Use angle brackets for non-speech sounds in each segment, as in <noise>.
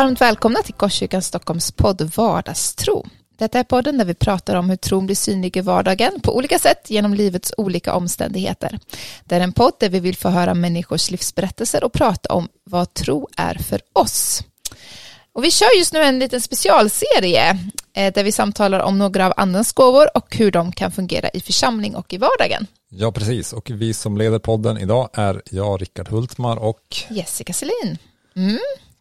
Varmt välkomna till Korskyrkan Stockholms podd Vardagstro. Detta är podden där vi pratar om hur tron blir synlig i vardagen på olika sätt genom livets olika omständigheter. Det är en podd där vi vill få höra människors livsberättelser och prata om vad tro är för oss. Och vi kör just nu en liten specialserie eh, där vi samtalar om några av andens gåvor och hur de kan fungera i församling och i vardagen. Ja, precis. Och vi som leder podden idag är jag, Rickard Hultmar och Jessica Selin. Mm.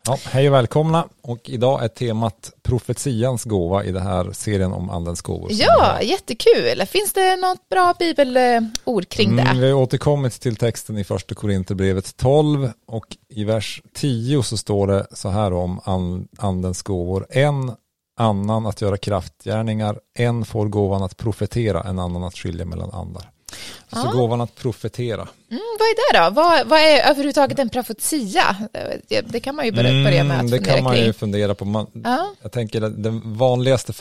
Ja, hej och välkomna. Och idag är temat profetians gåva i den här serien om andens gåvor. Ja, jättekul. Finns det något bra bibelord kring det? Mm, vi har återkommit till texten i första Korinthierbrevet 12 och i vers 10 så står det så här om andens gåvor. En annan att göra kraftgärningar, en får gåvan att profetera, en annan att skilja mellan andar. Så ja. gåvan att profetera. Mm, vad är det då? Vad, vad är överhuvudtaget en profetia? Det, det, kan man ju börja, börja med att mm, Det kan man kring. ju fundera på. Man, ja. Jag tänker att den vanligaste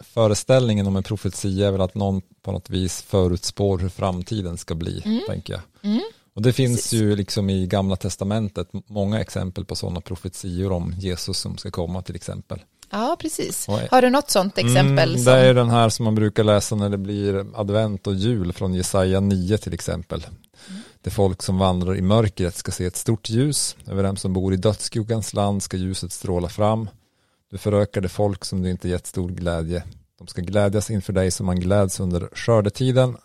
föreställningen om en profetia är väl att någon på något vis förutspår hur framtiden ska bli, mm. tänker jag. Mm. Och det finns Precis. ju liksom i gamla testamentet många exempel på sådana profetior om Jesus som ska komma till exempel. Ja, precis. Har du något sånt exempel? Mm, som... Det är den här som man brukar läsa när det blir advent och jul från Jesaja 9 till exempel. Mm. Det folk som vandrar i mörkret ska se ett stort ljus. Över dem som bor i dödsskuggans land ska ljuset stråla fram. Du förökar det folk som du inte gett stor glädje. De ska glädjas inför dig som man gläds under skördetiden.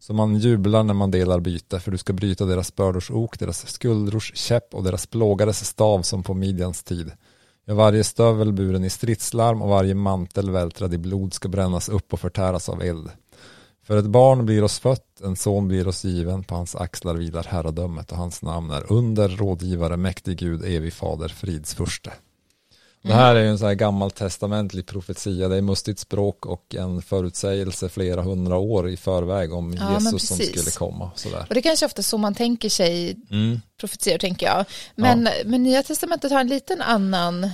Som man jublar när man delar byte, för du ska bryta deras bördors ok, deras skuldrors käpp och deras plågares stav som på midjans tid. Ja, varje stövel buren i stridslarm och varje mantel vältrad i blod ska brännas upp och förtäras av eld. För ett barn blir oss fött, en son blir oss given, på hans axlar vilar herradömet och hans namn är under, rådgivare, mäktig Gud, evig fader, fridsfurste. Det här är ju en sån här gammaltestamentlig profetia, det är mustigt språk och en förutsägelse flera hundra år i förväg om ja, Jesus som skulle komma. Sådär. Och det är kanske ofta så man tänker sig mm. profetior, tänker jag. Men, ja. men Nya Testamentet har en liten annan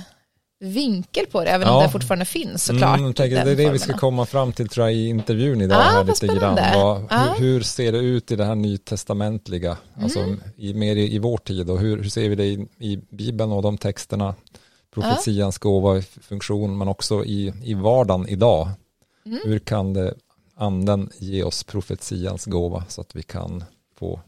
vinkel på det, även ja. om det fortfarande finns såklart. Mm, tänker, det är det vi ska komma fram till tror jag i intervjun idag. Ah, här lite grann. Vad, ah. hur, hur, ser det ut i det här nytestamentliga, alltså mm. i, mer i, i vår tid och hur, hur ser vi det i, i Bibeln och de texterna profetians gåva i funktion men också i, i vardagen idag. Mm. Hur kan det anden ge oss profetians gåva så att vi kan få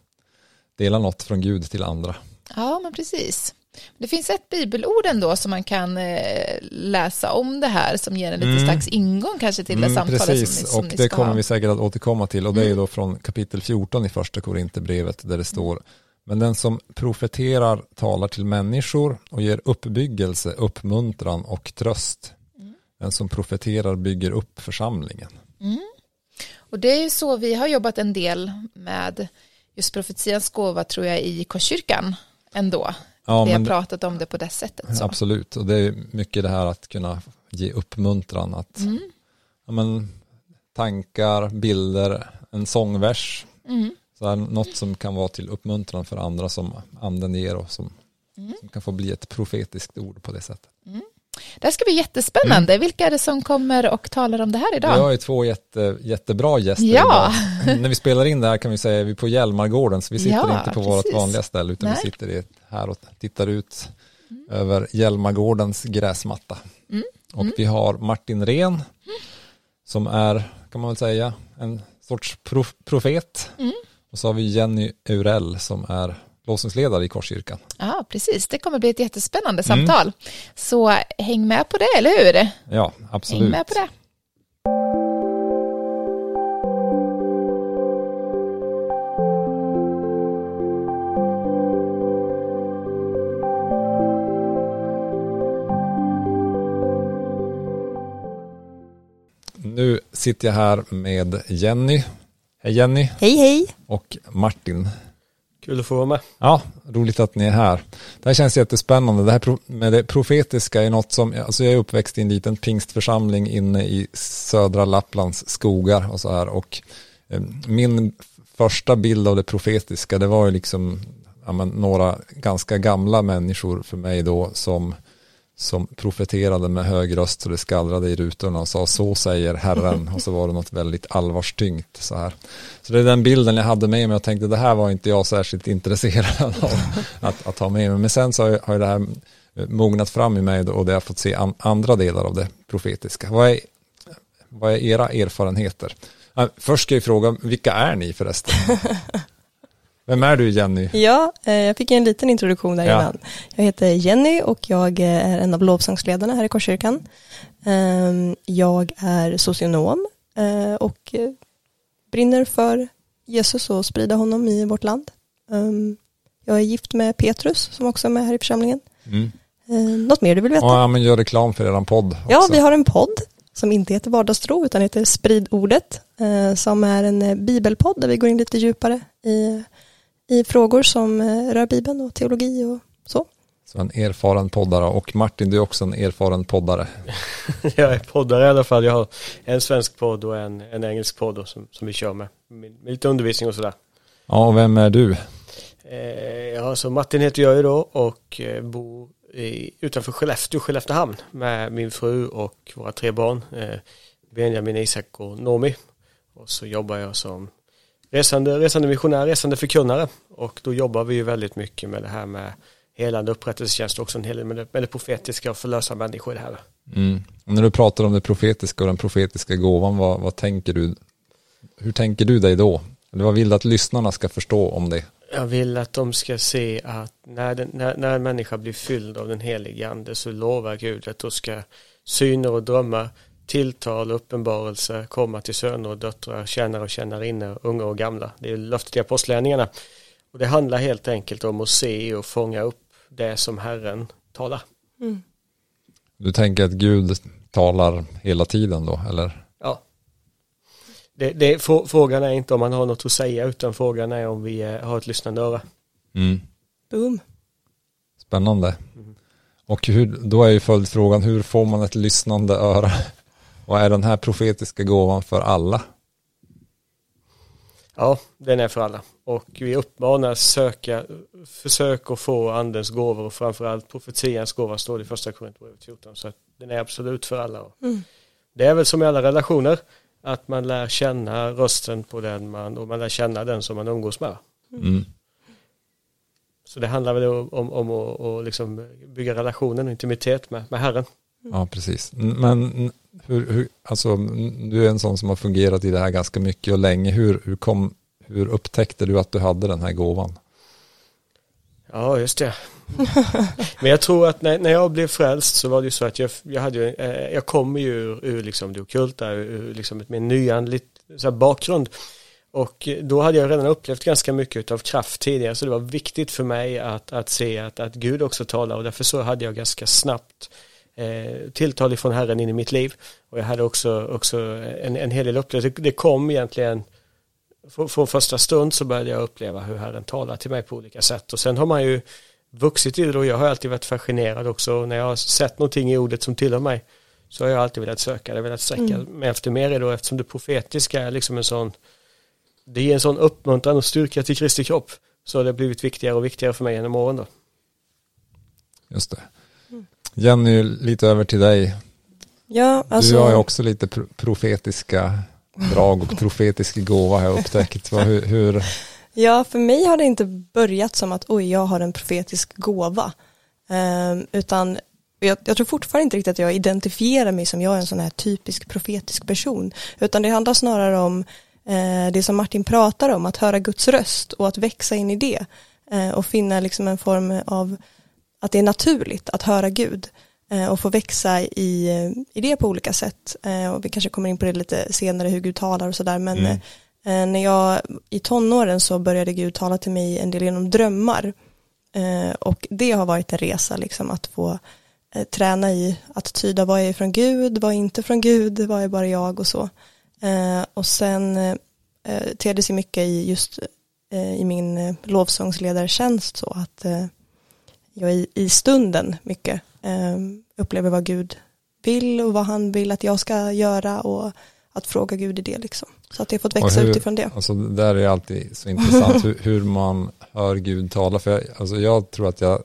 dela något från Gud till andra. Ja, men precis. Det finns ett bibelord ändå som man kan eh, läsa om det här som ger en lite mm. slags ingång kanske till det mm, samtalet precis. som ni, som och det kommer ha. vi säkert att återkomma till och det är mm. då från kapitel 14 i första Korinthierbrevet där det står men den som profeterar talar till människor och ger uppbyggelse, uppmuntran och tröst. Mm. Den som profeterar bygger upp församlingen. Mm. Och det är ju så vi har jobbat en del med just profetians gåva tror jag i Korskyrkan ändå. Ja, vi har pratat om det på det sättet. Så. Absolut, och det är mycket det här att kunna ge uppmuntran. Att, mm. ja, men, tankar, bilder, en sångvers. Mm. Så här, något som kan vara till uppmuntran för andra som anden ger och som, mm. som kan få bli ett profetiskt ord på det sättet. Mm. Det här ska bli jättespännande. Mm. Vilka är det som kommer och talar om det här idag? Vi har ju två jätte, jättebra gäster ja. idag. <laughs> När vi spelar in det här kan vi säga att vi är på Hjälmargården så vi sitter ja, inte på precis. vårt vanliga ställe utan Nej. vi sitter här och tittar ut mm. över Hjälmargårdens gräsmatta. Mm. Och mm. vi har Martin Ren som är, kan man väl säga, en sorts prof profet. Mm. Och så har vi Jenny Eurell som är låsningsledare i Korskyrkan. Ja, precis. Det kommer bli ett jättespännande samtal. Mm. Så häng med på det, eller hur? Ja, absolut. Häng med på det. Nu sitter jag här med Jenny Hej Jenny. Hej hej. Och Martin. Kul att få vara med. Ja, roligt att ni är här. Det här känns jättespännande. Det här med det profetiska är något som, alltså jag är uppväxt i en liten pingstförsamling inne i södra Lapplands skogar och så här. Och eh, min första bild av det profetiska, det var ju liksom ja, men, några ganska gamla människor för mig då som som profeterade med hög röst så det skallrade i rutorna och sa så säger Herren och så var det något väldigt allvarstyngt så här. Så det är den bilden jag hade med mig och tänkte det här var inte jag särskilt intresserad av att, att ha med mig. Men sen så har ju det här mognat fram i mig och det har fått se an, andra delar av det profetiska. Vad är, vad är era erfarenheter? Först ska jag fråga, vilka är ni förresten? <laughs> Vem är du Jenny? Ja, eh, jag fick en liten introduktion där ja. innan. Jag heter Jenny och jag är en av lovsångsledarna här i Korskyrkan. Ehm, jag är socionom eh, och brinner för Jesus och sprida honom i vårt land. Ehm, jag är gift med Petrus som också är med här i församlingen. Mm. Ehm, något mer du vill veta? Ja, men gör reklam för er podd. Också. Ja, vi har en podd som inte heter Vardagstro utan heter Sprid ordet eh, som är en eh, bibelpodd där vi går in lite djupare i, i frågor som eh, rör Bibeln och teologi och så. Så en erfaren poddare och Martin du är också en erfaren poddare. <laughs> jag är poddare i alla fall. Jag har en svensk podd och en, en engelsk podd som, som vi kör med. Med, med lite undervisning och sådär. Ja, och vem är du? Eh, ja, så Martin heter jag ju då och eh, bor i, utanför Skellefteå, Skelleftehamn med min fru och våra tre barn. Eh, Benjamin, Isak och Nomi. Och så jobbar jag som resande, resande missionär, resande förkunnare. Och då jobbar vi ju väldigt mycket med det här med helande upprättelsetjänst också en hel del med det, med det profetiska och förlösa människor i det här. Mm. när du pratar om det profetiska och den profetiska gåvan, vad, vad tänker du? Hur tänker du dig då? Eller vad vill du att lyssnarna ska förstå om det? Jag vill att de ska se att när, den, när, när en människa blir fylld av den helige ande så lovar Gud att då ska syner och drömmar, tilltal och uppenbarelse komma till söner och döttrar, tjänare och tjänarinnor, unga och gamla. Det är löftet i apostlärningarna. Och det handlar helt enkelt om att se och fånga upp det som Herren talar. Mm. Du tänker att Gud talar hela tiden då, eller? Ja. Det, det, frågan är inte om man har något att säga, utan frågan är om vi eh, har ett lyssnande öra. Mm. Boom. Spännande. Mm. Och hur, då är ju följdfrågan, hur får man ett lyssnande öra? Och är den här profetiska gåvan för alla? Ja, den är för alla. Och vi uppmanar söka, försök att få andens gåvor och framförallt profetians gåva står det i första Korinthierbrevet 14. Så den är absolut för alla. Mm. Det är väl som i alla relationer att man lär känna rösten på den man och man lär känna den som man umgås med. Mm. Så det handlar väl om, om, om att och liksom bygga relationen och intimitet med, med Herren. Ja, precis. Men hur, hur, alltså, du är en sån som har fungerat i det här ganska mycket och länge. Hur, hur, kom, hur upptäckte du att du hade den här gåvan? Ja, just det. <laughs> Men jag tror att när, när jag blev frälst så var det ju så att jag, jag, hade, eh, jag kommer ju ur, ur liksom det okulta, ur liksom ett mer nyandligt så bakgrund. Och då hade jag redan upplevt ganska mycket av kraft tidigare så det var viktigt för mig att, att se att, att Gud också talar och därför så hade jag ganska snabbt eh, tilltal ifrån Herren in i mitt liv. Och jag hade också, också en, en hel del upplevelser. Det kom egentligen från första stund så började jag uppleva hur Herren talar till mig på olika sätt. Och sen har man ju vuxit i det och jag har alltid varit fascinerad också. När jag har sett någonting i ordet som tillhör mig så har jag alltid velat söka det, velat sträcka mm. mig efter mer då eftersom det profetiska är liksom en sån det ger en sån uppmuntran och styrka till Kristi kropp så har det blivit viktigare och viktigare för mig genom åren då. Just det. Jenny, lite över till dig. Ja, alltså... Du har ju också lite profetiska drag och profetisk gåva har jag upptäckt. Hur, hur, Ja, för mig har det inte börjat som att oj, jag har en profetisk gåva. Um, utan jag, jag, tror fortfarande inte riktigt att jag identifierar mig som jag är en sån här typisk profetisk person. Utan det handlar snarare om eh, det som Martin pratar om, att höra Guds röst och att växa in i det. Eh, och finna liksom en form av att det är naturligt att höra Gud eh, och få växa i, i det på olika sätt. Eh, och vi kanske kommer in på det lite senare hur Gud talar och sådär. Men mm. Eh, när jag i tonåren så började Gud tala till mig en del genom drömmar. och det har varit en resa liksom att få träna i att tyda vad är från Gud, vad är inte från Gud, vad är bara jag och så. och sen eh, tedde sig mycket i just i min lovsångsledartjänst så att jag i, i stunden mycket eh, upplever vad Gud vill och vad han vill att jag ska göra och att fråga Gud i det liksom. Så att jag fått växa hur, utifrån det. Alltså det där är alltid så intressant hur, hur, man hör Gud tala. För jag, alltså jag tror att jag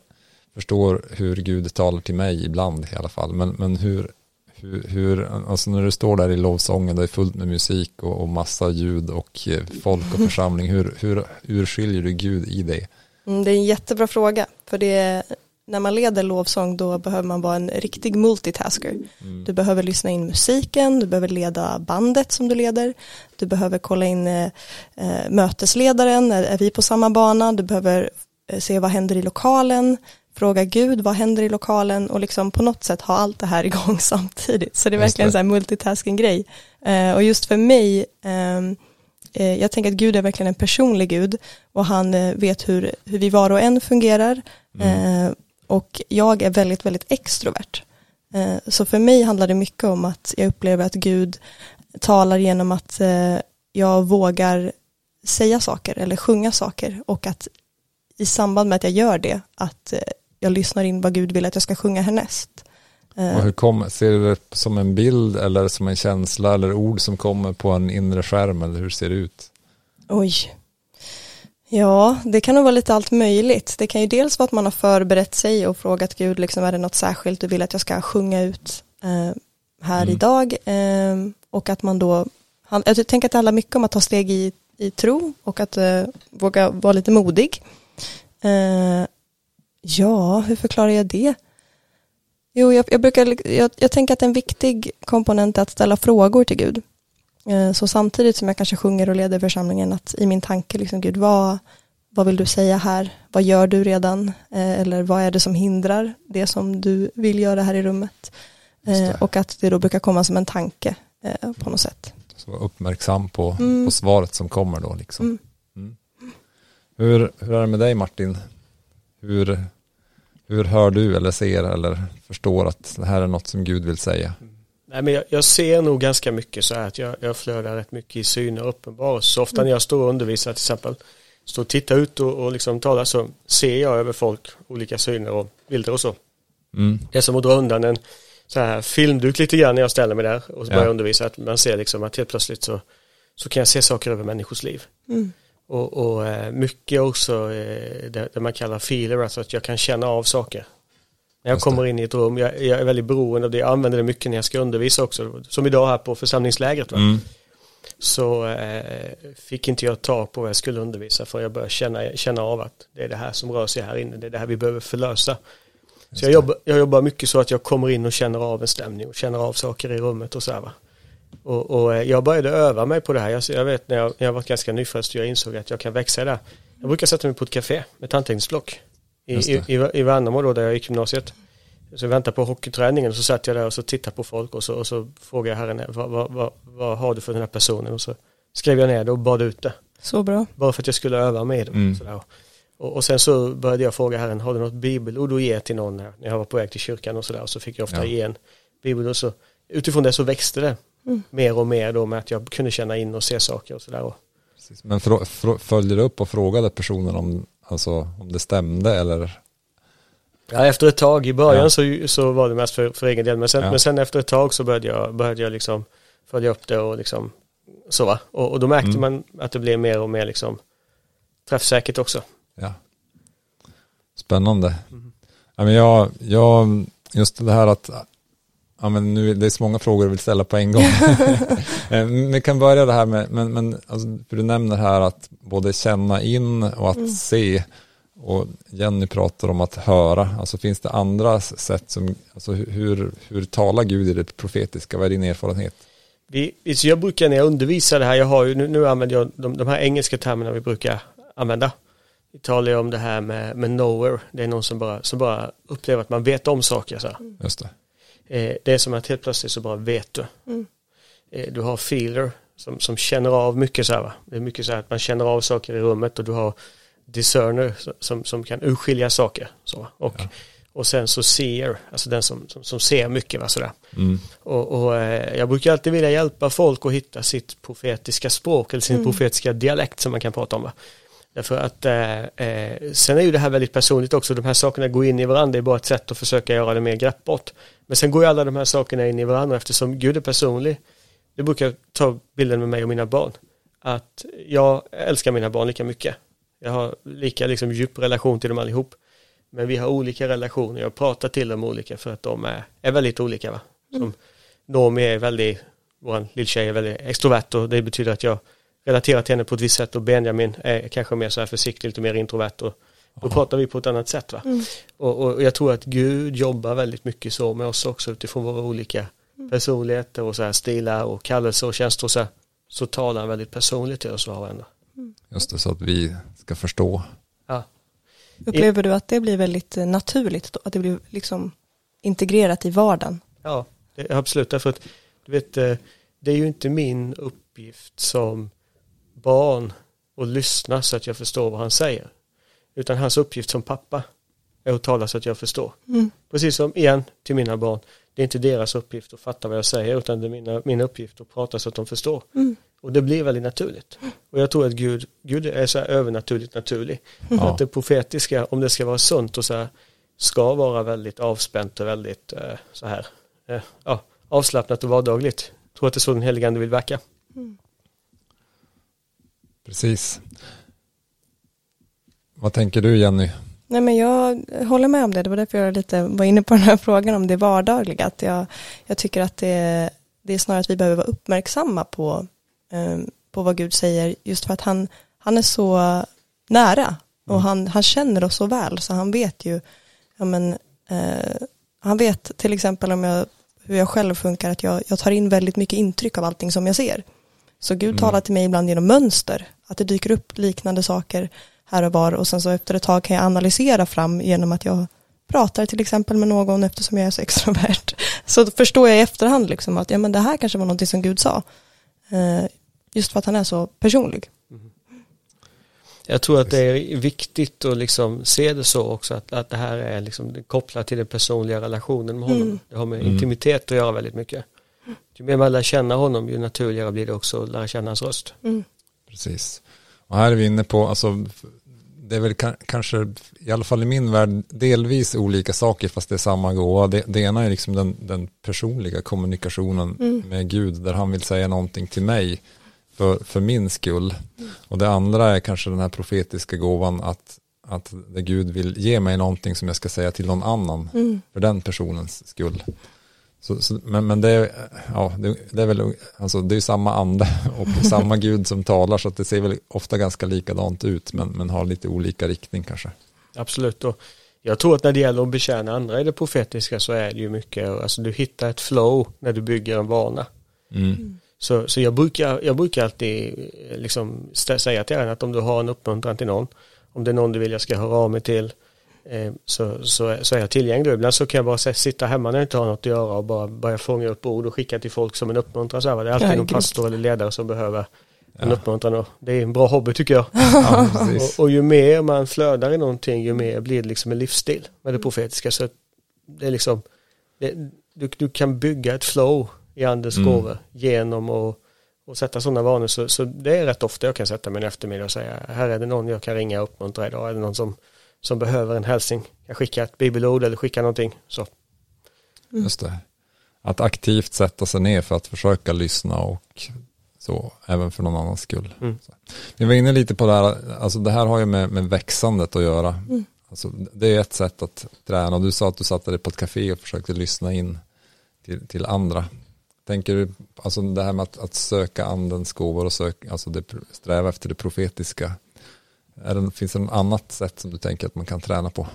förstår hur Gud talar till mig ibland i alla fall. Men, men hur, hur, hur, alltså när du står där i lovsången, det är fullt med musik och, och massa ljud och eh, folk och <laughs> församling, hur, hur, hur skiljer du Gud i det? Mm, det är en jättebra fråga, för det, när man leder lovsång då behöver man vara en riktig multitasker. Mm. Du behöver lyssna in musiken, du behöver leda bandet som du leder, du behöver kolla in eh, eh, mötesledaren, är, är vi på samma bana, du behöver eh, se vad händer i lokalen, fråga Gud vad händer i lokalen och liksom på något sätt ha allt det här <laughs> igång samtidigt. Så det är verkligen en multitasking-grej. Eh, och just för mig, ehm, eh, jag tänker att Gud är verkligen en personlig Gud och han eh, vet hur, hur vi var och en fungerar. Mm. Eh, och jag är väldigt, väldigt extrovert. Så för mig handlar det mycket om att jag upplever att Gud talar genom att jag vågar säga saker eller sjunga saker och att i samband med att jag gör det att jag lyssnar in vad Gud vill att jag ska sjunga härnäst. Och hur kommer, ser du det som en bild eller som en känsla eller ord som kommer på en inre skärm eller hur ser det ut? Oj. Ja, det kan nog vara lite allt möjligt. Det kan ju dels vara att man har förberett sig och frågat Gud, liksom, är det något särskilt du vill att jag ska sjunga ut eh, här Mm. idag? Eh, och att man då, han, jag tänker att det handlar mycket om att ta steg i, i tro och att eh, våga vara lite modig. Eh, ja, hur förklarar jag det? Jo, jag, jag brukar, jag, jag tänker att en viktig komponent är att ställa frågor till Gud. Eh, Så samtidigt som jag kanske sjunger och leder församlingen att i min tanke, liksom, Gud, vad, vad vill du säga här? Vad gör du redan? Eh, Eller vad är det som hindrar det som du vill göra här i rummet? Eh, Och att det då brukar komma som en tanke på något sätt. Så var uppmärksam på, Mm. på svaret som kommer då liksom. Mm. Mm. Hur, hur är det med dig Martin? Hur, hur hör du eller ser eller förstår att det här är något som Gud vill säga? Nej, men jag, jag ser nog ganska mycket så här att jag, jag flödar rätt mycket i syner och uppenbarelse. Så ofta när jag står och undervisar till exempel, står och tittar ut och, och liksom talar så ser jag över folk olika syner och bilder och så. Mm. Det är som att dra undan en så här filmduk lite grann när jag ställer mig där och börjar Ja. undervisa. Att man ser liksom att helt plötsligt så, så kan jag se saker över människors liv. Mm. Och, och eh, mycket också eh, det, det man kallar feeler, alltså att jag kan känna av saker. När jag kommer in i ett rum, jag, jag är väldigt beroende av det, jag använder det mycket när jag ska undervisa också. Som idag här på församlingslägret. Va? Mm. Så eh, fick inte jag tag på vad jag skulle undervisa för jag började känna, känna av att det är det här som rör sig här inne, det är det här vi behöver förlösa. Just Så jag det. jobbar, jag jobbar mycket så att jag kommer in och känner av en stämning och känner av saker i rummet och så här va. Och, och eh, jag började öva mig på det här. Jag, jag vet när jag, när jag var ganska nyfrälst och jag insåg att jag kan växa i det. Jag brukar sätta mig på ett café med ett anteckningsblock i, i, i, i Värnamo då där jag gick gymnasiet. Så jag väntade på hockeyträningen och så satt jag där och så tittade på folk och så, och så frågade jag herren vad, vad, vad, vad har du för den här personen och så skrev jag ner det och bad ut det. Så bra. Bara för att jag skulle öva med det. Mm. Sådär. Och, och sen så började jag fråga Herren, har du något bibelord att ge till någon här? När jag var på väg till kyrkan och sådär. Och så fick jag ofta Ja. ge en bibelord. Så utifrån det så växte det Mm. mer och mer då med att jag kunde känna in och se saker och sådär. Men följde du upp och frågade personen om, alltså, om det stämde eller? Ja, efter ett tag i början Ja. så, så var det mest för, för egen del. Men sen, Ja. men sen efter ett tag så började jag, började jag liksom följa upp det och liksom så va. Och, och då märkte Mm. man att det blev mer och mer liksom träffsäkert också. Ja. Spännande. Mhm. Ja, men jag, jag, just det här att, ja, men nu, det är så många frågor jag vill ställa på en gång. <laughs> Eh, Vi kan börja det här med, men, men alltså, för du nämner här att både känna in och att Mm. se. Och Jenny pratar om att höra. Alltså finns det andra sätt som, alltså hur- hur, talar Gud i det profetiska? Vad är din erfarenhet? Vi, så jag brukar när jag undervisar det här, jag har ju, nu, nu använder jag de, de här engelska termerna vi brukar använda. Vi talar om det här med, med nowhere, det är någon som bara, som bara upplever att man vet om saker. Så. Just det. Eh, det är som att helt plötsligt så bara vet du. Mm. Eh, du har feeler som, som känner av mycket så här va. Det är mycket så här att man känner av saker i rummet och du har discerner som, som kan urskilja saker. Så. Och, Ja. och sen så ser, alltså den som, som, som ser mycket va sådär. Mm. Och, och eh, jag brukar alltid vilja hjälpa folk att hitta sitt profetiska språk eller sin Mm. profetiska dialekt som man kan prata om. Va? Därför att eh, eh, sen är ju det här väldigt personligt också. De här sakerna går in i varandra. Det är bara ett sätt att försöka göra det mer greppbart. Men sen går ju alla de här sakerna in i varandra eftersom Gud är personlig. Det brukar jag ta bilden med mig och mina barn. Att jag älskar mina barn lika mycket. Jag har lika liksom, djup relation till dem allihop. Men vi har olika relationer. Jag pratar till dem olika för att de är, är väldigt olika. Va? Som Noomi är väldigt, vår lilltjej är väldigt extrovert och det betyder att jag relaterar till henne på ett visst sätt och Benjamin är kanske mer så här försiktig, lite mer introvert och Då pratar vi på ett annat sätt va. Mm. Och, och jag tror att Gud jobbar väldigt mycket så med oss också utifrån våra olika personligheter och så här stilar och kallelser och tjänster och så här. Så talar han väldigt personligt till oss var och en. Just det, så att vi ska förstå. Ja. Upplever du att det blir väldigt eh, naturligt då? Att det blir liksom integrerat i vardagen? Ja, det, absolut. Därför att du vet, eh, det är ju inte min uppgift som barn att lyssna så att jag förstår vad han säger. Utan hans uppgift som pappa är att tala så att jag förstår. Mm. Precis som igen till mina barn. Det är inte deras uppgift att fatta vad jag säger utan det är mina, min uppgift att prata så att de förstår. Mm. Och det blir väldigt naturligt. Och jag tror att Gud, Gud är så här övernaturligt naturlig. Ja. Att det profetiska, om det ska vara sunt och så här, ska vara väldigt avspänt och väldigt eh, så här, eh, ja, avslappnat och vardagligt. Jag tror att det är så den helige ande vill verka. Precis. Vad tänker du Jenny? Nej men jag håller med om det, det var därför jag lite var inne på den här frågan om det vardagliga. Att jag, jag tycker att det, det är snarare att vi behöver vara uppmärksamma på, eh, på vad Gud säger, just för att han, han är så nära och han, han känner oss så väl så han vet ju, ja men, eh, han vet till exempel om jag, hur jag själv funkar, att jag, jag tar in väldigt mycket intryck av allting som jag ser. Så Gud Mm. talar till mig ibland genom mönster, att det dyker upp liknande saker här och var och sen så efter ett tag kan jag analysera fram genom att jag pratar till exempel med någon eftersom jag är så extrovert. <laughs> Så förstår jag i efterhand liksom att ja, men det här kanske var någonting som Gud sa. Eh, Just för att han är så personlig. Jag tror att det är viktigt att liksom se det så också att, att det här är liksom kopplat till den personliga relationen med honom. Mm. Det har med Mm. intimitet att göra väldigt mycket. Ju mer man lär känna honom ju naturligare blir det också att lära känna hans röst. Mm. Precis. Och här är vi inne på, alltså, det är väl ka- kanske, i alla fall i min värld, delvis olika saker fast det är samma gåva. Det, det ena är liksom den, den personliga kommunikationen Mm. med Gud där han vill säga någonting till mig för, för min skull. Och det andra är kanske den här profetiska gåvan att, att det Gud vill ge mig någonting som jag ska säga till någon annan Mm. för den personens skull. Så, så, men, men det, är, ja, det, det är väl alltså, det är samma ande <laughs> och samma <laughs> Gud som talar så att det ser väl ofta ganska likadant ut men, men har lite olika riktning kanske. Absolut. Och jag tror att när det gäller att betjäna andra i det profetiska så är det ju mycket, alltså du hittar ett flow när du bygger en vana. Mm. Så, så jag, brukar, jag brukar alltid eh, liksom säga till en att om du har en uppmuntran till någon, om det är någon du vill jag ska höra av mig till, så, så, är- så är jag tillgänglig. Ibland så kan jag bara så sitta hemma när jag inte har något att göra och bara börja fånga upp ord och skicka till folk som en uppmuntran. Så det är alltid Ja, någon pastor eller ledare som behöver en Ja. uppmuntran. Och det är en bra hobby tycker jag. Ja. Och, och ju mer man flödar i någonting, ju mer blir det liksom en livsstil med det profetiska. Så det är liksom, det, du, du kan bygga ett flow i andens Mm. gåvor genom att och sätta sådana vanor. Så, så det är rätt ofta jag kan sätta mig en eftermiddag och säga, här är det någon jag kan ringa och uppmuntra idag. Är det någon som, som behöver en hälsning? Jag skickar ett bibelord eller skickar någonting. Så. Just det. Att aktivt sätta sig ner för att försöka lyssna och så, även för någon annans skull. Mm. Vi var inne lite på det här, alltså det här har ju med, med växandet att göra. Mm. Alltså, det är ett sätt att träna. Du sa att du satte dig på ett café och försökte lyssna in till, till andra. Tänker du, alltså det här med att, att söka andens gåvor och söka, alltså det, sträva efter det profetiska. Är det, finns det något annat sätt som du tänker att man kan träna på?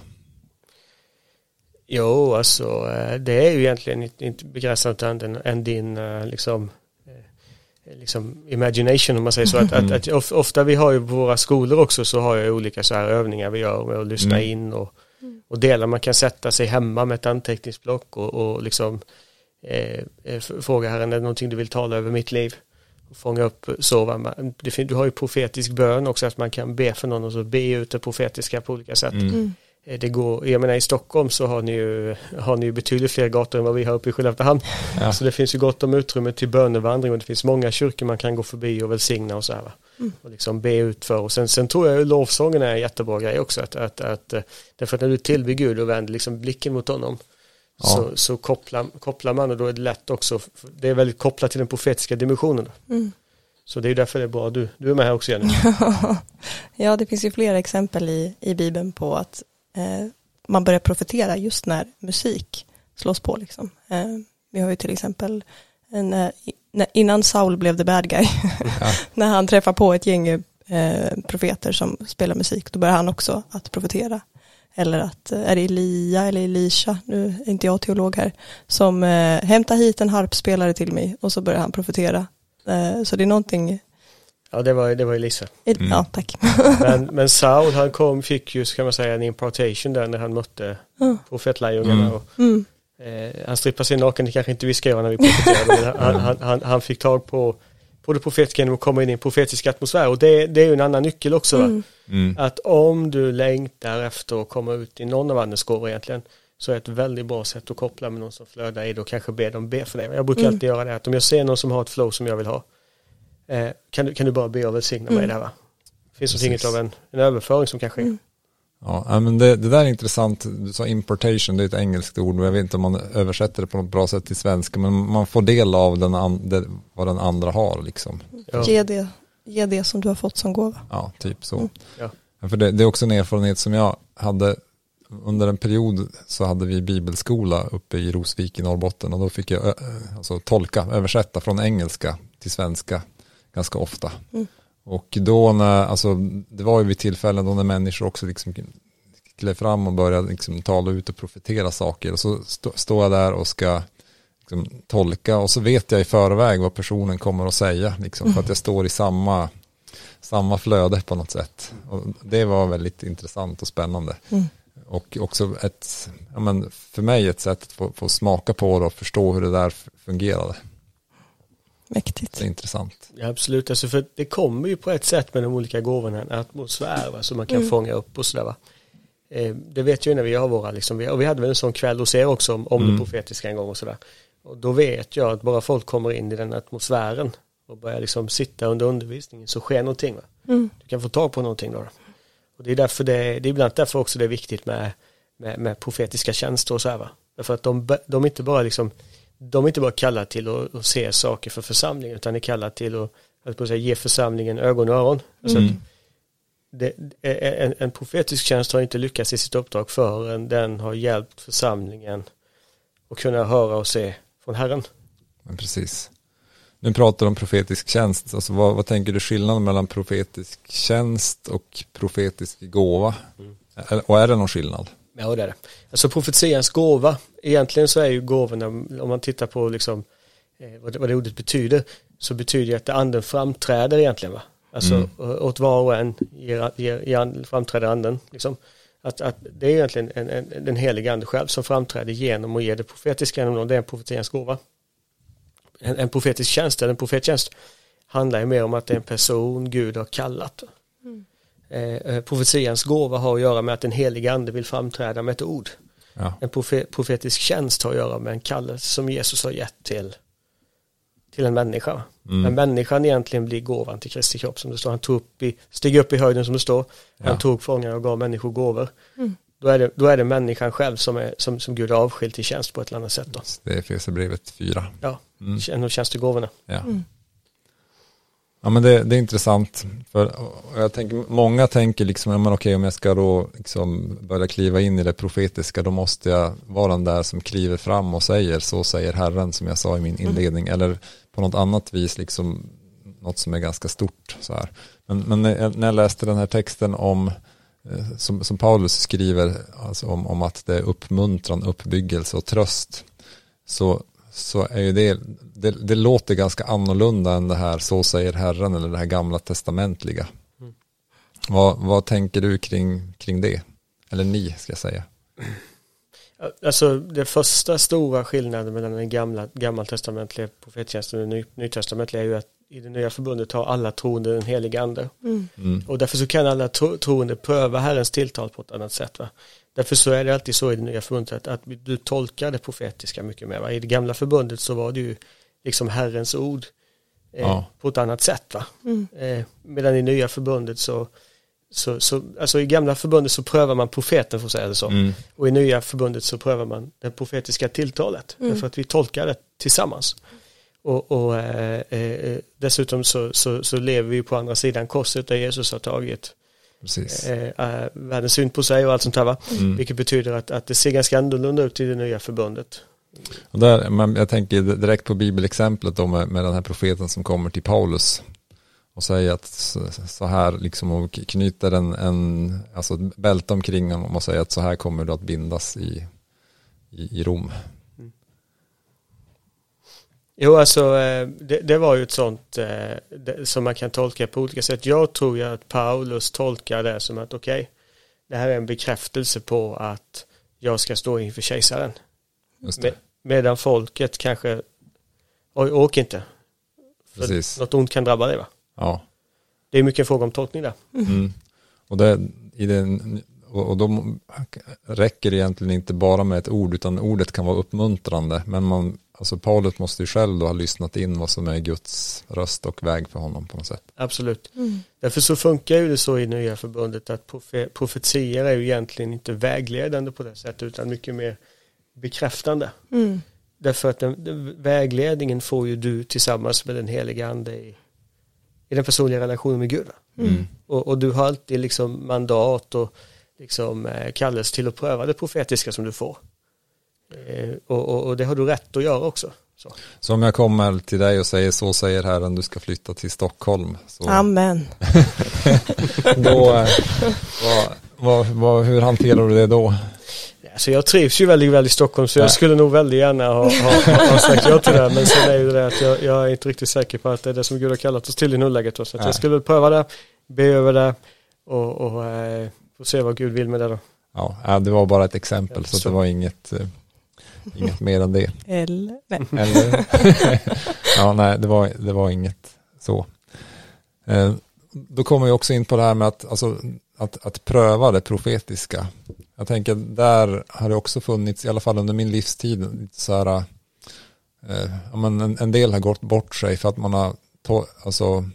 Jo, alltså eh, det är ju egentligen inte- begränsat än, din eh, liksom, eh, liksom imagination om man säger så. Att, att, att of- ofta vi har ju på våra skolor också så har jag olika så här övningar vi gör med att lyssna Mm. in och, och dela. Man kan sätta sig hemma med ett anteckningsblock och, och liksom eh, fråga Herren, är det någonting du vill tala över mitt liv? Fånga upp så. va. Du har ju profetisk bön också, att man kan be för någon och så be ut det profetiska på olika sätt. Mm. Mm. Eh, Det går, jag menar i Stockholm så har ni ju, har ni ju betydligt fler gator än vad vi har uppe i Skelleftehamn. Ja. Så det finns ju gott om utrymme till bönevandring och det finns många kyrkor man kan gå förbi och välsigna och så här. Va? Mm. Och liksom be ut för. Och sen, sen tror jag ju lovsången är en jättebra grej också. Att, att, att, eh, därför att när du tillber Gud och vänder liksom blicken mot honom Ja. så, så kopplar, kopplar man och då är det lätt också. Det är väldigt kopplat till den profetiska dimensionen. Mm. Så det är därför det är bra. Du, du är med här också Jenny. <laughs> ja, det finns ju flera exempel i, i Bibeln på att eh, man börjar profetera just när musik slås på. Liksom. Eh, vi har ju till exempel eh, i- när, innan Saul blev the bad guy, <laughs> Ja. när han träffar på ett gäng eh, profeter som spelar musik, då börjar han också att profetera. Eller att, eh, är det Elia eller Elisha, nu är inte jag teolog här, som eh, hämtar hit en harpspelare till mig och så börjar han profetera. Eh, så det är någonting, Ja, det var, det var Elisa. Mm. ja tack. <laughs> Men, <laughs> men Saul, han kom, fick ju, ska man säga, en impartation där när han mötte Ja. profetlärjungarna. Mm. Och, Mm. eh, han strippade sig naken, det kanske inte vi ska göra när vi profeterade, men han, han, han, han fick tag på, på det profetiska genom att komma in i en profetisk atmosfär. Och det, det är ju en annan nyckel också. Va? Mm. Mm. Att om du längtar efter att komma ut i någon av andens gåvor egentligen så är ett väldigt bra sätt att koppla med någon som flödar i det och kanske be dem be för dig. Jag brukar Mm. alltid göra det att om jag ser någon som har ett flow som jag vill ha eh, kan, du, kan du bara be och välsigna mig Mm. där va? Det finns Precis. något av en, en överföring som kan ske. Mm. Ja, men det, det där är intressant. Du sa importation, det är ett engelskt ord. Jag vet inte om man översätter det på något bra sätt till svenska. Men man får del av den an, det, vad den andra har liksom. Ja. Ge, det, ge det som du har fått som gåva. Ja, typ så. Mm. Ja. För det, det är också en erfarenhet som jag hade under en period så hade vi bibelskola uppe i Rosvik i Norrbotten och då fick jag alltså, tolka, översätta från engelska till svenska ganska ofta. Mm. Och då när, alltså det var ju vid tillfällen då när människor också liksom klev fram och började liksom tala ut och profetera saker och så stå, står jag där och ska liksom tolka och så vet jag i förväg vad personen kommer att säga liksom, för att jag står i samma samma flöde på något sätt. Och det var väldigt intressant och spännande. Mm. Och också ett, ja men för mig ett sätt att få, få smaka på det och förstå hur det där fungerade. Mäktigt. Det är intressant. Ja, absolut, alltså för det kommer ju på ett sätt med de olika gåvorna en atmosfär va, som man kan Mm. fånga upp och sådär va. Eh, det vet jag ju när vi har våra, liksom, och vi hade väl en sån kväll hos er också om, om Mm. det profetiska en gång och sådär. Och då vet jag att bara folk kommer in i den atmosfären och börjar liksom sitta under undervisningen så sker någonting va. Mm. Du kan få tag på någonting då. Och det är därför det, det är ibland därför också det är viktigt med, med, med profetiska tjänster och så här va. Därför att de, de är inte bara liksom, de är inte bara kallade till att, att se saker för församlingen utan är kallade till att, att säga, ge församlingen ögon och öron. Alltså Mm. att det, en, en profetisk tjänst har inte lyckats i sitt uppdrag förrän den har hjälpt församlingen att kunna höra och se från Herren. Men precis. Nu pratar du om profetisk tjänst. Alltså vad, vad tänker du skillnaden mellan profetisk tjänst och profetisk gåva? Eller- Och är det någon skillnad? Ja, det är det. Alltså profetians gåva, egentligen så är ju gåvorna, om man tittar på liksom, eh, vad, det, vad det ordet betyder, så betyder det att anden framträder egentligen. Va? Alltså Mm. åt var och en ger, ger, ger framträder anden. Liksom. Att, att det är egentligen en, en, den heliga ande själv som framträder genom och ger det profetiska genom någon. Det är en profetians gåva. En, en profetisk tjänst, eller en profettjänst, handlar ju mer om att det är en person Gud har kallat. Eh, eh, profetians gåva har att göra med att den heliga ande vill framträda med ett ord. Ja, En profe- profetisk tjänst har att göra med en kallelse som Jesus har gett till, till en människa. Men mm. människan egentligen blir gåvan till Kristi kropp som det står. Han tog upp i, steg upp i höjden som det står. Han Ja. tog fångar och gav människor gåvor. Mm. Då, är det, då är det människan själv som, är, som, som Gud har avskilt till tjänst på ett eller annat sätt. Då. det är Efesierbrevet 4. Ja, Mm. en av tjänstegåvorna. Ja. Mm. Ja men det, det är intressant. För jag tänker, många tänker liksom, ja, men okej om jag ska då liksom börja kliva in i det profetiska då måste jag vara den där som kliver fram och säger så säger Herren som jag sa i min inledning. Eller på något annat vis liksom något som är ganska stort. Så här. Men, men när jag- när jag läste den här texten om eh, som, som Paulus skriver alltså om, om att det är uppmuntran, uppbyggelse och tröst så, så är ju det, det, det låter ganska annorlunda än det här så säger Herren eller det här gamla testamentliga. Mm. Vad, vad tänker du kring, kring det? Eller ni ska jag säga. Alltså det första stora skillnaden mellan den gamla, gammaltestamentliga profettjänsten och den ny, nytestamentliga är ju att i det nya förbundet har alla troende den heliga ande. Mm. Mm. Och därför så kan alla tro, troende pröva Herrens tilltal på ett annat sätt. Va? Därför så är det alltid så i det nya förbundet att, att du tolkar det profetiska mycket mer. Va? I det gamla förbundet så var det ju liksom Herrens ord eh, Ja. på ett annat sätt. Va? Mm. Eh, medan i nya förbundet så, så, så, alltså i gamla förbundet så prövar man profeten för att säga det så. Mm. Och i nya förbundet så prövar man det profetiska tilltalet. Mm. Därför att vi tolkar det tillsammans. Och, och eh, eh, dessutom så, så, så lever vi på andra sidan korset där Jesus har tagit. Eh, eh, världens synd på sig och allt sånt här va. Mm. Vilket betyder att, att det ser ganska annorlunda ut i det nya förbundet. Och där, men jag tänker direkt på bibelexemplet då med, med den här profeten som kommer till Paulus och säger att så- så här liksom och knyter en, en alltså ett bälte omkring honom och säger att så här kommer du att bindas i, i, i Rom. Jo, alltså eh, det, det var ju ett sånt eh, som man kan tolka på olika sätt. Jag tror ju att Paulus tolkar det som att okej, det här är en bekräftelse på att jag ska stå inför kejsaren. Just Med, medan folket kanske, oj, åk inte. För precis. något ont kan drabba dig va? Ja. Det är mycket en fråga om tolkning där. Mm. Och, det, i den, och, och då räcker det egentligen inte bara med ett ord utan ordet kan vara uppmuntrande. Men man, alltså Paulus måste ju själv då ha lyssnat in vad som är Guds röst och väg för honom på något sätt. Absolut. Mm. Därför så funkar ju det så i nya förbundet att profe- profetier är ju egentligen inte vägledande på det sättet utan mycket mer bekräftande. Mm. Därför att den, den, vägledningen får ju du tillsammans med den heliga ande i, i den personliga relationen med Gud. va? Mm. Och, och du har alltid liksom mandat och liksom eh, kallelse till att pröva det profetiska som du får. Eh, och, och, och det har du rätt att göra också. Så. Så om jag kommer till dig och säger så säger Herren du ska flytta till Stockholm. Så Amen. <laughs> då, eh, vad, vad, vad, hur hanterar du det då? Alltså jag trivs ju väldigt väl i Stockholm så Ja. jag skulle nog väldigt gärna ha, ha, ha sagt ja till det. Men sen är ju det att jag, jag är inte riktigt säker på att det är det som Gud har kallat oss till i nuläget. Så att Nej. jag skulle pröva det, be över det och, och eh, få se vad Gud vill med det då. Ja, det var bara ett exempel så, så. det var inget, eh, inget mer än det. Eller, nej. Eller? <laughs> ja, nej, det var, det var inget så. Eh, då kommer vi också in på det här med att, alltså, att, att pröva det profetiska. Jag tänker där har det också funnits, i alla fall under min livstid, så här, eh, en, en del har gått bort sig för att man har to, alltså,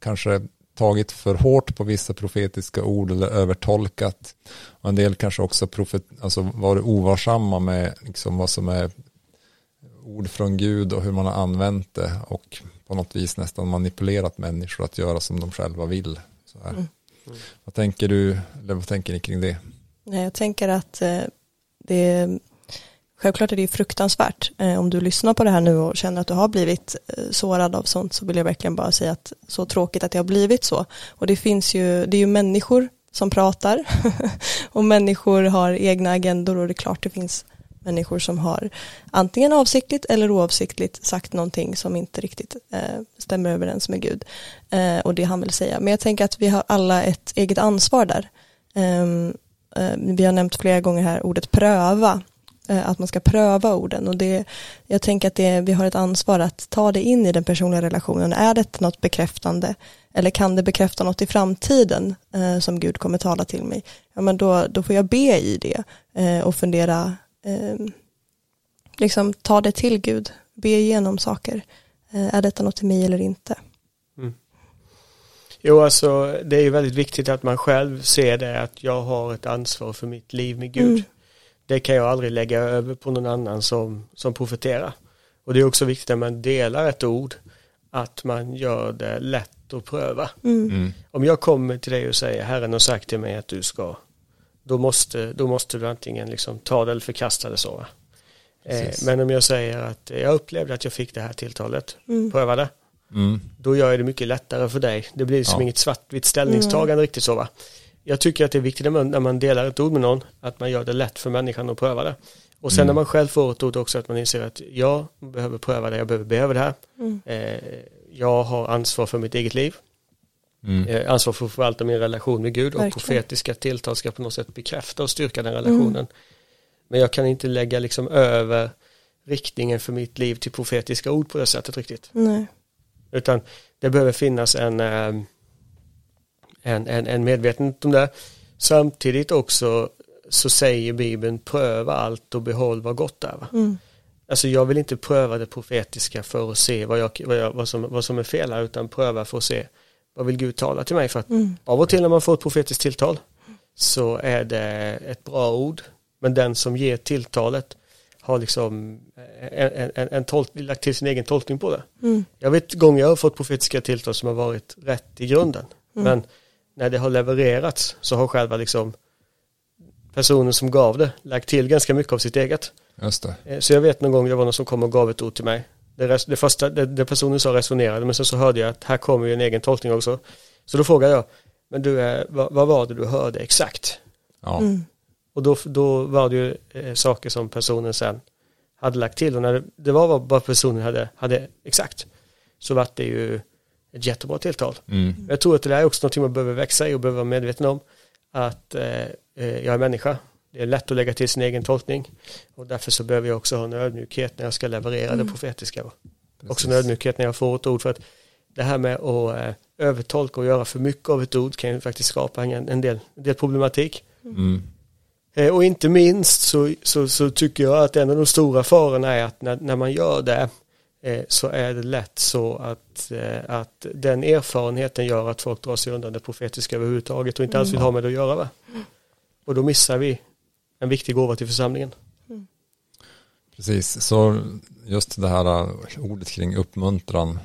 kanske tagit för hårt på vissa profetiska ord eller övertolkat. Och en del kanske också profet, alltså varit ovarsamma med liksom vad som är ord från Gud och hur man har använt det och på något vis nästan manipulerat människor att göra som de själva vill. Så här. Mm. Vad tänker du, eller vad tänker ni kring det? Nej, jag tänker att eh, det är, självklart är det ju fruktansvärt. Eh, om du lyssnar på det här nu och känner att du har blivit eh, sårad av sånt så vill jag verkligen bara säga att så tråkigt att det har blivit så. Och det finns ju, det är ju människor som pratar <laughs> och människor har egna agendor och det är klart det finns människor som har antingen avsiktligt eller oavsiktligt sagt någonting som inte riktigt eh, stämmer överens med Gud eh, och det han vill säga. Men jag tänker att vi har alla ett eget ansvar där. Ehm, eh, vi har nämnt flera gånger här ordet pröva, att man ska pröva orden och det, jag tänker att det, vi har ett ansvar att ta det in i den personliga relationen. Är det något bekräftande eller kan det bekräfta något i framtiden eh, som Gud kommer tala till mig? Ja, men då, då får jag be i det eh, och fundera, eh, liksom ta det till Gud, be igenom saker. Eh, är detta något till mig eller inte? Jo, alltså det är ju väldigt viktigt att man själv ser det att jag har ett ansvar för mitt liv med Gud. Mm. Det kan jag aldrig lägga över på någon annan som, som profeterar. Och det är också viktigt när man delar ett ord att man gör det lätt att pröva. Mm. Mm. Om jag kommer till dig och säger Herren har sagt till mig att du ska då måste, då måste du antingen liksom ta det eller förkasta det så. va? Eh, men om jag säger att jag upplevde att jag fick det här tilltalet, Mm. pröva det. Mm. Då gör jag det mycket lättare för dig. Det blir liksom Ja. inget svartvitt ställningstagande riktigt så va. Jag tycker att det är viktigt när man, när man delar ett ord med någon att man gör det lätt för människan att pröva det. Och sen Mm. när man själv får ett ord också att man inser att jag behöver pröva det, jag behöver behöva det här. Mm. Eh, jag har ansvar för mitt eget liv. Mm. Eh, ansvar för att förvalta min relation med Gud och Verkligen. profetiska tilltal ska på något sätt bekräfta och styrka den relationen. Men jag kan inte lägga liksom över riktningen för mitt liv till profetiska ord på det sättet riktigt. Nej. Utan det behöver finnas en, eh, en, en, en medvetenhet om det. Samtidigt också så säger Bibeln pröva allt och behåll vad gott är. Va? Mm. Alltså jag vill inte pröva det profetiska för att se vad, jag, vad, jag, vad, som, vad som är fel här utan pröva för att se vad vill Gud tala till mig för att Mm. av och till när man får ett profetiskt tilltal så är det ett bra ord men den som ger tilltalet har liksom en, en, en, en tolk, lagt till sin egen tolkning på det. Mm. Jag vet gånger jag har fått profetiska tilltal som har varit rätt i grunden. Mm. Men när det har levererats så har själva liksom personen som gav det lagt till ganska mycket av sitt eget. Just det. Eh, Så jag vet någon gång det var någon som kom och gav ett ord till mig det, res, det första, det, det personen sa resonerade, men sen så hörde jag att här kommer ju en egen tolkning också. Så då frågade jag, men du, eh, vad, vad var det du hörde exakt? Ja, Mm. Och då, då var det ju eh, saker som personen sen hade lagt till och när det, det var vad- vad personen hade, hade exakt så var det ju ett jättebra tilltal. mm. Jag tror att det där är också något man behöver växa i och behöver vara medveten om att eh, eh, jag är människa. Det är lätt att lägga till sin egen tolkning och därför så behöver jag också ha en ödmjukhet när jag ska leverera Mm. det profetiska. va. Också Precis. en ödmjukhet när jag får ett ord för att det här med att eh, övertolka och göra för mycket av ett ord kan ju faktiskt skapa en, en, del, en del problematik. Mm. Eh, Och inte minst så, så, så tycker jag att en av de stora farorna är att när, när man gör det så är det lätt så att, eh, att den erfarenheten gör att folk drar sig undan det profetiska överhuvudtaget och inte alls vill ha med det att göra. Va? Och då missar vi en viktig gåva till församlingen. Precis, så just det här uh, ordet kring uppmuntran,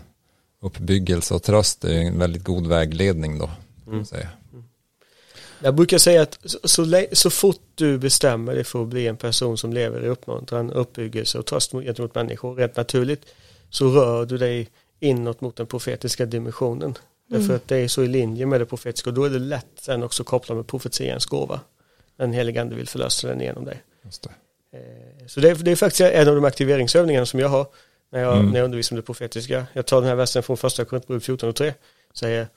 uppbyggelse och tröst är en väldigt god vägledning då. man säga. Jag brukar säga att så, så, så fort du bestämmer dig för att bli en person som lever i uppmuntran, uppbyggelse och tröst mot- gentemot människor rent naturligt så rör du dig inåt mot den profetiska dimensionen. Därför att det är så i linje med det profetiska och då är det lätt sen också koppla med profetians gåva. Den helige ande vill förlösa den genom dig. Just det. Eh, Så det är, det är faktiskt en av de aktiveringsövningarna som jag har när jag, Mm. när jag undervisar om det profetiska. Jag tar den här versen från första Korinthierbrevet 14 och 3. Säger,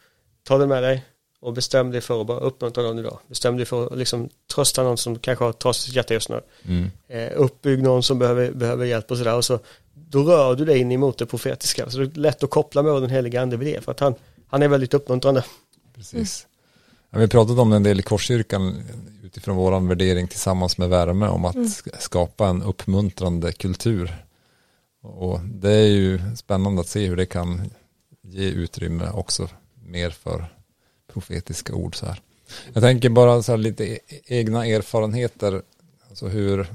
ta den med dig och bestäm dig för att bara uppmuntra någon idag. Bestäm dig för att liksom trösta någon som kanske har trasigt hjärta just nu. Mm. Eh, uppbygg någon som behöver, behöver hjälp och sådär. Och så, då rör du dig in emot det profetiska. Så det är lätt att koppla med vad den heliga ande vid det. För att han, han är väldigt uppmuntrande. Precis. Ja, vi pratade om en del i Korskyrkan utifrån vår värdering tillsammans med värme om att sk- skapa en uppmuntrande kultur. Och det är ju spännande att se hur det kan ge utrymme också mer för profetiska ord så här. Jag tänker bara så här lite e-, egna erfarenheter. Alltså hur,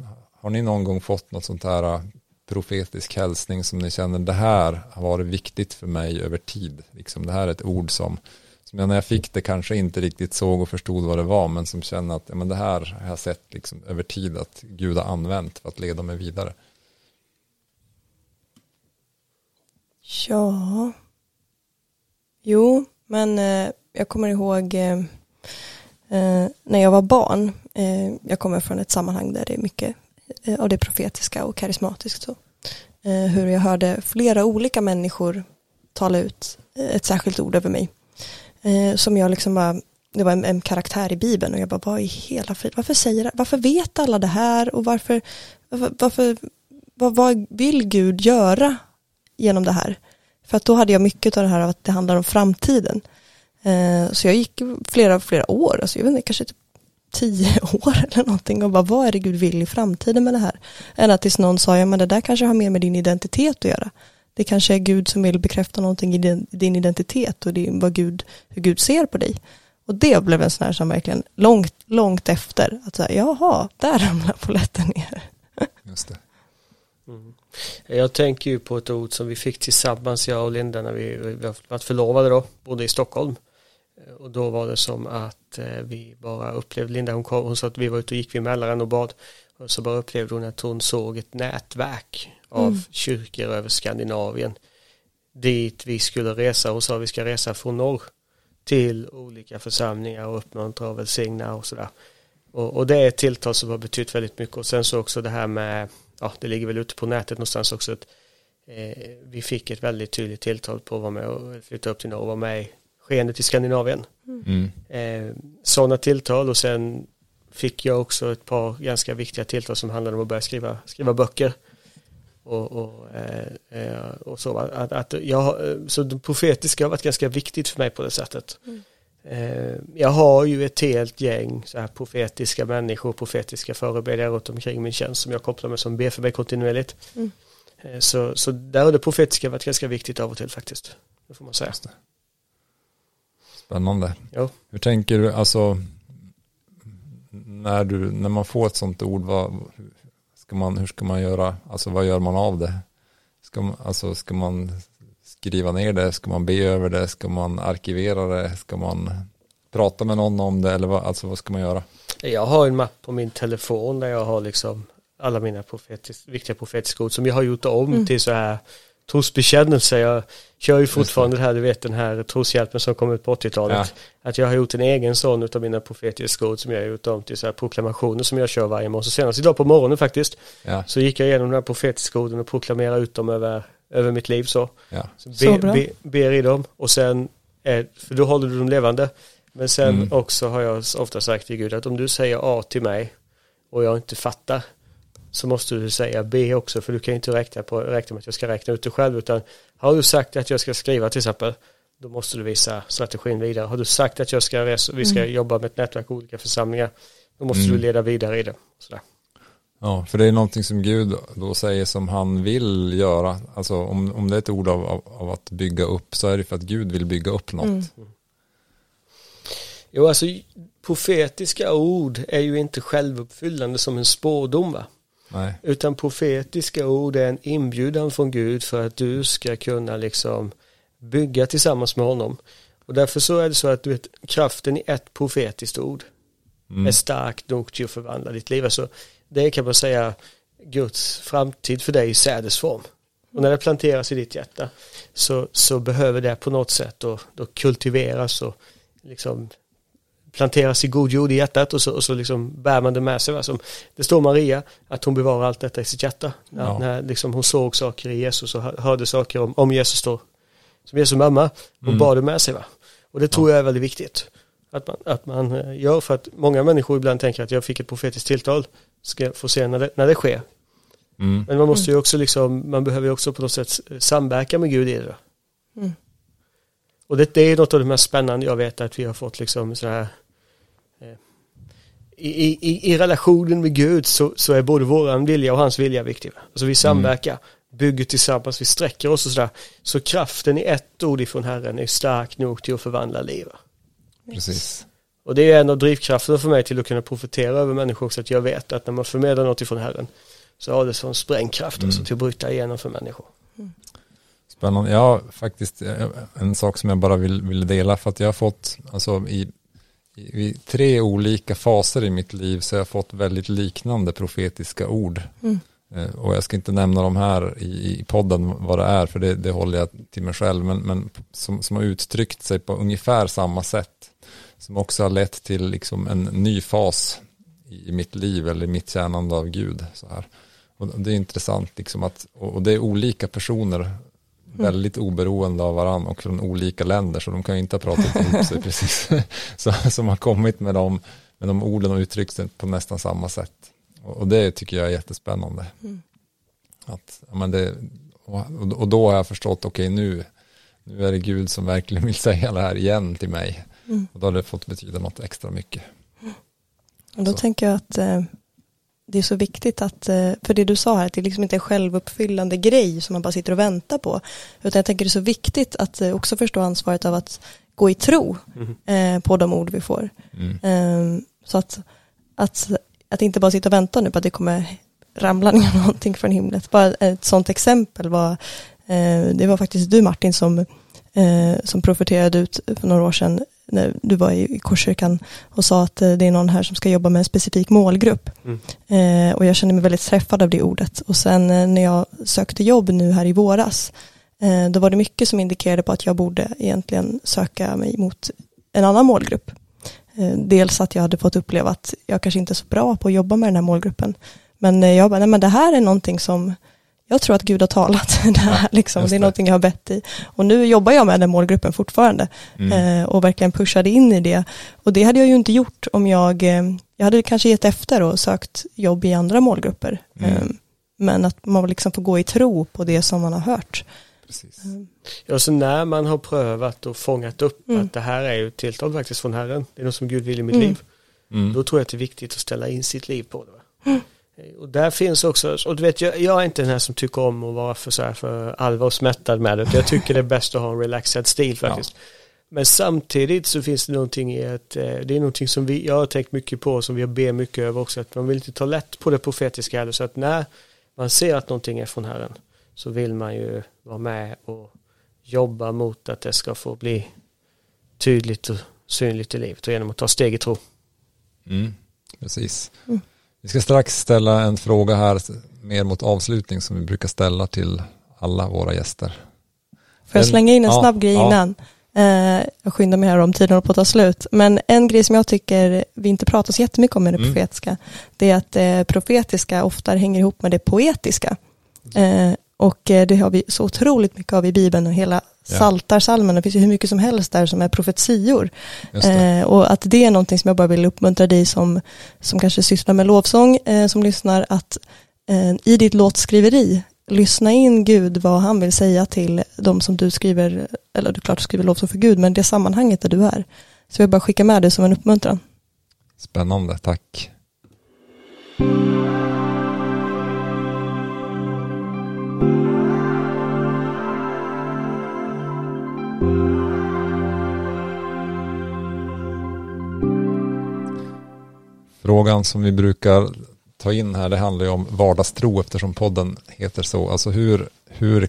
har ni någon gång fått något sånt här äh, profetisk hälsning som ni känner det här har varit viktigt för mig över tid. Liksom det här är ett ord som, som jag när jag fick det kanske inte riktigt såg och förstod vad det var men som känner att ja, men det här har jag sett liksom över tid att Gud har använt för att leda mig vidare. Ja. Jo, men eh, jag kommer ihåg eh, eh, när jag var barn. Eh, jag kommer från ett sammanhang där det är mycket eh, av det profetiska och karismatiskt. Så. Eh, hur jag hörde flera olika människor tala ut eh, ett särskilt ord över mig. Eh, som jag liksom bara, det var en, en karaktär i Bibeln och jag bara, vad i hela frid, varför säger varför vet alla det här och varför, varför, varför vad, vad vill Gud göra genom det här? För att då hade jag mycket av det här av att det handlar om framtiden. Eh, så jag gick flera, flera år, alltså jag vet inte, kanske typ tio <laughs> år eller någonting och bara vad är det Gud vill i framtiden med det här? Ända tills någon sa, ja men det där kanske har mer med din identitet att göra. Det kanske är Gud som vill bekräfta någonting i din, identitet och din, vad Gud, hur Gud ser på dig. Och det blev en sån här som verkligen långt, långt efter, att säga, jaha, där ramlar polletten ner. <laughs> Just det. Mm. Jag tänker ju på ett ord som vi fick tillsammans, jag och Linda, när vi, vi varit förlovade då, bodde i Stockholm. Eh, Och då var det som att eh, vi bara upplevde, Linda hon, kom, hon sa att vi var ute och gick vid Mälaren och bad. Och så bara upplevde hon att hon såg ett nätverk av Mm. kyrkor över Skandinavien. Dit vi skulle resa och sa vi ska resa från norr till olika församlingar och uppmuntra och välsigna och sådär. Och, och det är ett tilltal som har betytt väldigt mycket och sen så också det här med, ja det ligger väl ute på nätet någonstans också, att eh, vi fick ett väldigt tydligt tilltal på att vara med och flytta upp till norr och vara med i skeendet i Skandinavien. Mm. Eh, sådana tilltal och sen fick jag också ett par ganska viktiga tilltal som handlade om att börja skriva, skriva böcker. Och, och, eh, eh, och så, att, att jag, eh, så det profetiska har varit ganska viktigt för mig på det sättet. Eh, jag har ju ett helt gäng så här profetiska människor, profetiska förebedjare runt omkring min tjänst som jag kopplar med som ber för mig kontinuerligt. Mm. Eh, så, så där har det profetiska varit ganska viktigt av och till faktiskt. Det får man säga. Spännande. Ja. Hur tänker du, alltså när, du, när man får ett sånt ord, vad, ska man, hur ska man göra, alltså vad gör man av det? Ska man, alltså, ska man skriva ner det, ska man be över det, ska man arkivera det, ska man prata med någon om det eller vad, alltså, vad ska man göra? Jag har en mapp på min telefon där jag har liksom alla mina profetis, viktiga profetiska ord som jag har gjort om Mm. till så här trosbekännelse. Jag kör ju fortfarande det här, du vet den här troshjälpen som kom ut på 80-talet. Ja. Att jag har gjort en egen sån utav mina profetiska ord som jag har gjort om till så här proklamationer som jag kör varje morgon. Så senast idag på morgonen faktiskt Ja. så gick jag igenom de här profetiska orden och proklamerade ut dem över, över mitt liv så. Ja. så, Så be, bra. be, ber i dem och sen, är, för då håller du dem levande. Men sen Mm. också har jag ofta sagt till Gud att om du säger A till mig och jag inte fattar så måste du säga B också för du kan ju inte räkna, på, räkna med att jag ska räkna ut det själv utan har du sagt att jag ska skriva till exempel då måste du visa strategin vidare. Har du sagt att jag ska resa, vi ska jobba med ett nätverk och olika församlingar då måste Mm. du leda vidare i det. Sådär. Ja, för det är någonting som Gud då säger som han vill göra. Alltså om, om det är ett ord av, av, av att bygga upp så är det för att Gud vill bygga upp något. Mm. Jo, alltså profetiska ord är ju inte självuppfyllande som en spårdom va? Nej. Utan profetiska ord är en inbjudan från Gud för att du ska kunna liksom bygga tillsammans med honom. Och därför så är det så att du vet, kraften i ett profetiskt ord Mm. är stark nog till att förvandla ditt liv. Alltså, det kan man säga Guds framtid för dig i sädesform. Och när det planteras i ditt hjärta så, så behöver det på något sätt då, då kultiveras och liksom planteras i god jord i hjärtat och så, och så liksom bär man det med sig. Som, det står Maria att hon bevarar allt detta i sitt hjärta. När, Ja. när liksom hon såg saker i Jesus och hör- hörde saker om, om Jesus då. Som Jesu mamma, hon Mm. bar det med sig. Va? Och det tror jag är väldigt viktigt. Att man, att man eh, gör för att många människor ibland tänker att jag fick ett profetiskt tilltal. Ska jag få se när det, när det sker. Mm. Men man måste ju också liksom, man behöver ju också på något sätt samverka med Gud i det. Mm. Och det, det är något av det mest spännande jag vet att vi har fått liksom så här i, i, I relationen med Gud så, så är både våran vilja och hans vilja viktig. Alltså vi samverkar, bygger tillsammans, vi sträcker oss och sådär. Så kraften i ett ord ifrån Herren är stark nog till att förvandla liv. va? Precis. Och det är en av drivkrafterna för mig till att kunna profetera över människor också att jag vet att när man förmedlar något ifrån Herren så har det sån sprängkraft också Mm. till att bryta igenom för människor. Spännande. Ja, faktiskt eh, en sak som jag bara vill, vill dela för att jag har fått, alltså i, i, tre olika faser i mitt liv så har jag fått väldigt liknande profetiska ord. Mm. Eh, Och jag ska inte nämna de här i, i podden vad det är för det, det håller jag till mig själv men, men som, som har uttryckt sig på ungefär samma sätt. Som också har lett till liksom en ny fas i, mitt liv eller i mitt tjänande av Gud. Så här. Och det är intressant liksom att, och det är olika personer väldigt oberoende av varandra och från olika länder så de kan ju inte ha pratat ihop <laughs> sig precis. <laughs> Så, som har kommit med de, med de orden och uttryckt sig på nästan samma sätt. Och, och det tycker jag är jättespännande. Mm. Att, men det, och, och då har jag förstått, okej nu, nu är det Gud som verkligen vill säga det här igen till mig. Mm. Och då har det fått betyda något extra mycket. Och då Så. tänker jag att eh, det är så viktigt att, eh, för det du sa här, att det liksom inte är en självuppfyllande grej som man bara sitter och väntar på. Utan jag tänker det är så viktigt att eh, också förstå ansvaret av att gå i tro Mhm. eh, på de ord vi får. Mm. Eh, så att, att, att inte bara sitta och vänta nu på att det kommer ramla ner <laughs> någonting från himlet. Bara ett sånt exempel var, det var faktiskt du Martin som, som profeterade ut för några år sedan när du var i, Korskyrkan och sa att eh, det är någon här som ska jobba med en specifik målgrupp. Mm. Eh, och jag kände mig väldigt träffad av det ordet. Och sen eh, när jag sökte jobb nu här i våras, eh, då var det mycket som indikerade på att jag borde egentligen söka mig mot en annan målgrupp. Dels att jag hade fått uppleva att jag kanske inte är så bra på att jobba med den här målgruppen. Men jag bara, nej men det här är någonting som jag tror att Gud har talat. <laughs> Det, här, liksom. det är det. någonting jag har bett i. Och nu jobbar jag med den målgruppen fortfarande Mm. eh, och verkligen pushade in i det. Och det hade jag ju inte gjort om jag, eh, jag hade kanske gett efter och sökt jobb i andra målgrupper. Mm. Eh, men att man liksom får gå i tro på det som man har hört. Precis. Ja, så när man har prövat och fångat upp Mm. att det här är ju ett tilltal faktiskt från Herren, det är något som Gud vill i mitt Mm. liv, Mm. då tror jag att det är viktigt att ställa in sitt liv på det. Och där finns också, och du vet jag, jag är inte den här som tycker om att vara för, så här, för allvarsmättad med det, jag tycker det är bäst att ha en relaxed stil faktiskt. Men samtidigt så finns det någonting i att eh, det är någonting som vi, jag har tänkt mycket på, som vi ber mycket över också, att man vill inte ta lätt på det profetiska heller, så att när man ser att någonting är från Herren så vill man ju vara med och jobba mot att det ska få bli tydligt och synligt i livet och genom att ta steg i tro. Mm, precis. Mm. Vi ska strax ställa en fråga här mer mot avslutning som vi brukar ställa till alla våra gäster. Får jag slänga in en Ja, snabb grej ja. innan? Eh, jag skyndar mig här om tiden håller på att ta slut. Men en grej som jag tycker vi inte pratar så jättemycket om i det Mm. profetiska, det är att det profetiska ofta hänger ihop med det poetiska. Eh, och eh, det har vi så otroligt mycket av i Bibeln och hela Ja. Saltarsalmen, det finns ju hur mycket som helst där som är profetior. Eh, och att det är någonting som jag bara vill uppmuntra dig som, som kanske sysslar med lovsång, eh, som lyssnar, att eh, i ditt låtskriveri, lyssna in Gud vad han vill säga till de som du skriver, eller du klart skriver lovsång för Gud, men det sammanhanget där du är. Så jag vill bara skicka med det som en uppmuntran. Spännande, tack. Frågan som vi brukar ta in här, det handlar ju om vardagstro eftersom podden heter så. Alltså hur, hur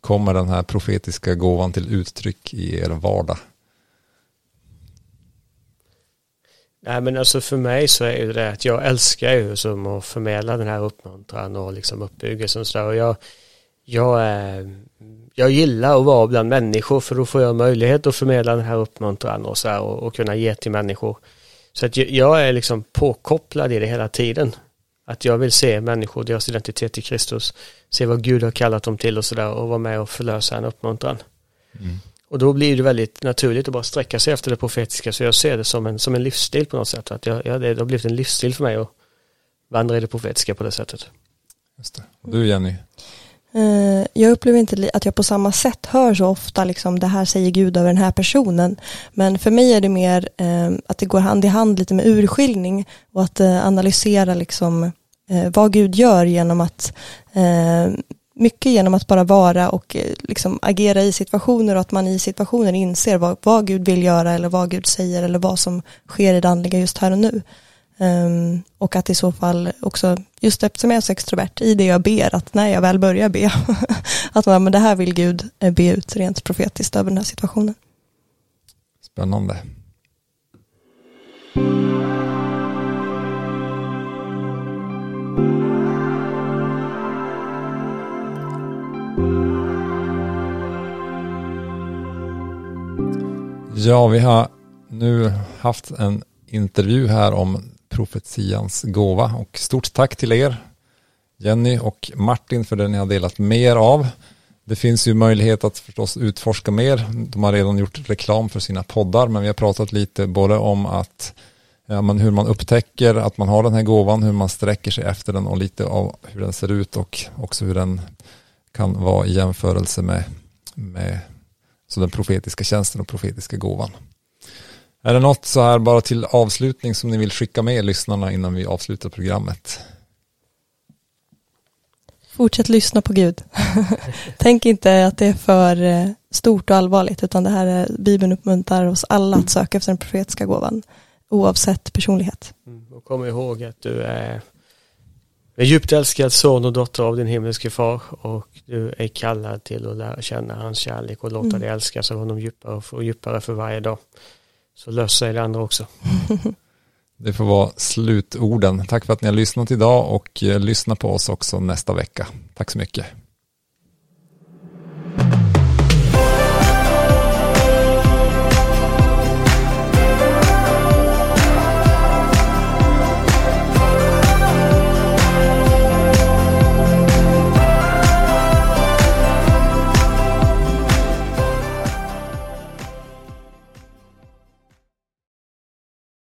kommer den här profetiska gåvan till uttryck i er vardag? Nej men alltså för mig så är ju det att jag älskar ju som att förmedla den här uppmuntran och liksom uppbyggelsen och sådär. Och jag, jag, eh, jag gillar att vara bland människor för då får jag möjlighet att förmedla den här uppmuntran och så här och, och kunna ge till människor. Så att jag, jag är liksom påkopplad i det hela tiden. Att jag vill se människor, deras identitet i Kristus, se vad Gud har kallat dem till och sådär och vara med och förlösa en uppmuntran. Och då blir det väldigt naturligt att bara sträcka sig efter det profetiska. Så jag ser det som en, som en livsstil på något sätt. Att jag, ja, det har blivit en livsstil för mig att vandra i det profetiska på det sättet. Just det. Och du Jenny? Eh, jag upplever inte att jag på samma sätt hör så ofta liksom det här säger Gud över den här personen. Men för mig är det mer eh, att det går hand i hand lite med urskiljning och att eh, analysera liksom vad Gud gör genom att mycket genom att bara vara och liksom agera i situationer och att man i situationer inser vad, vad Gud vill göra eller vad Gud säger eller vad som sker i det andliga just här och nu. Um, och att i så fall också, just eftersom jag är så extrovert, i det jag ber, att när jag väl börjar be, <laughs> att man, men det här vill Gud eh, be ut rent profetiskt över den här situationen. Spännande. Ja, vi har nu haft en intervju här om profetians gåva och stort tack till er Jenny och Martin för det ni har delat mer av. Det finns ju möjlighet att förstås utforska mer. De har redan gjort reklam för sina poddar men vi har pratat lite både om att ja, men hur man upptäcker att man har den här gåvan, hur man sträcker sig efter den och lite av hur den ser ut och också hur den kan vara i jämförelse med, med så den profetiska tjänsten och profetiska gåvan. Är det något så här bara till avslutning som ni vill skicka med lyssnarna innan vi avslutar programmet? Fortsätt lyssna på Gud. <laughs> Tänk inte att det är för eh, stort och allvarligt, utan det här är, Bibeln uppmuntrar oss alla att söka efter den profetiska gåvan, oavsett personlighet. Mm. Och kom ihåg att du är en djupt älskad son och dotter av din himmelske far och du är kallad till att lära känna hans kärlek och låta Mm. dig älskas av honom djupare och djupare för varje dag så löser sig det andra också. <laughs> Det får vara slutorden. Tack för att ni har lyssnat idag och eh, lyssna på oss också nästa vecka. Tack så mycket.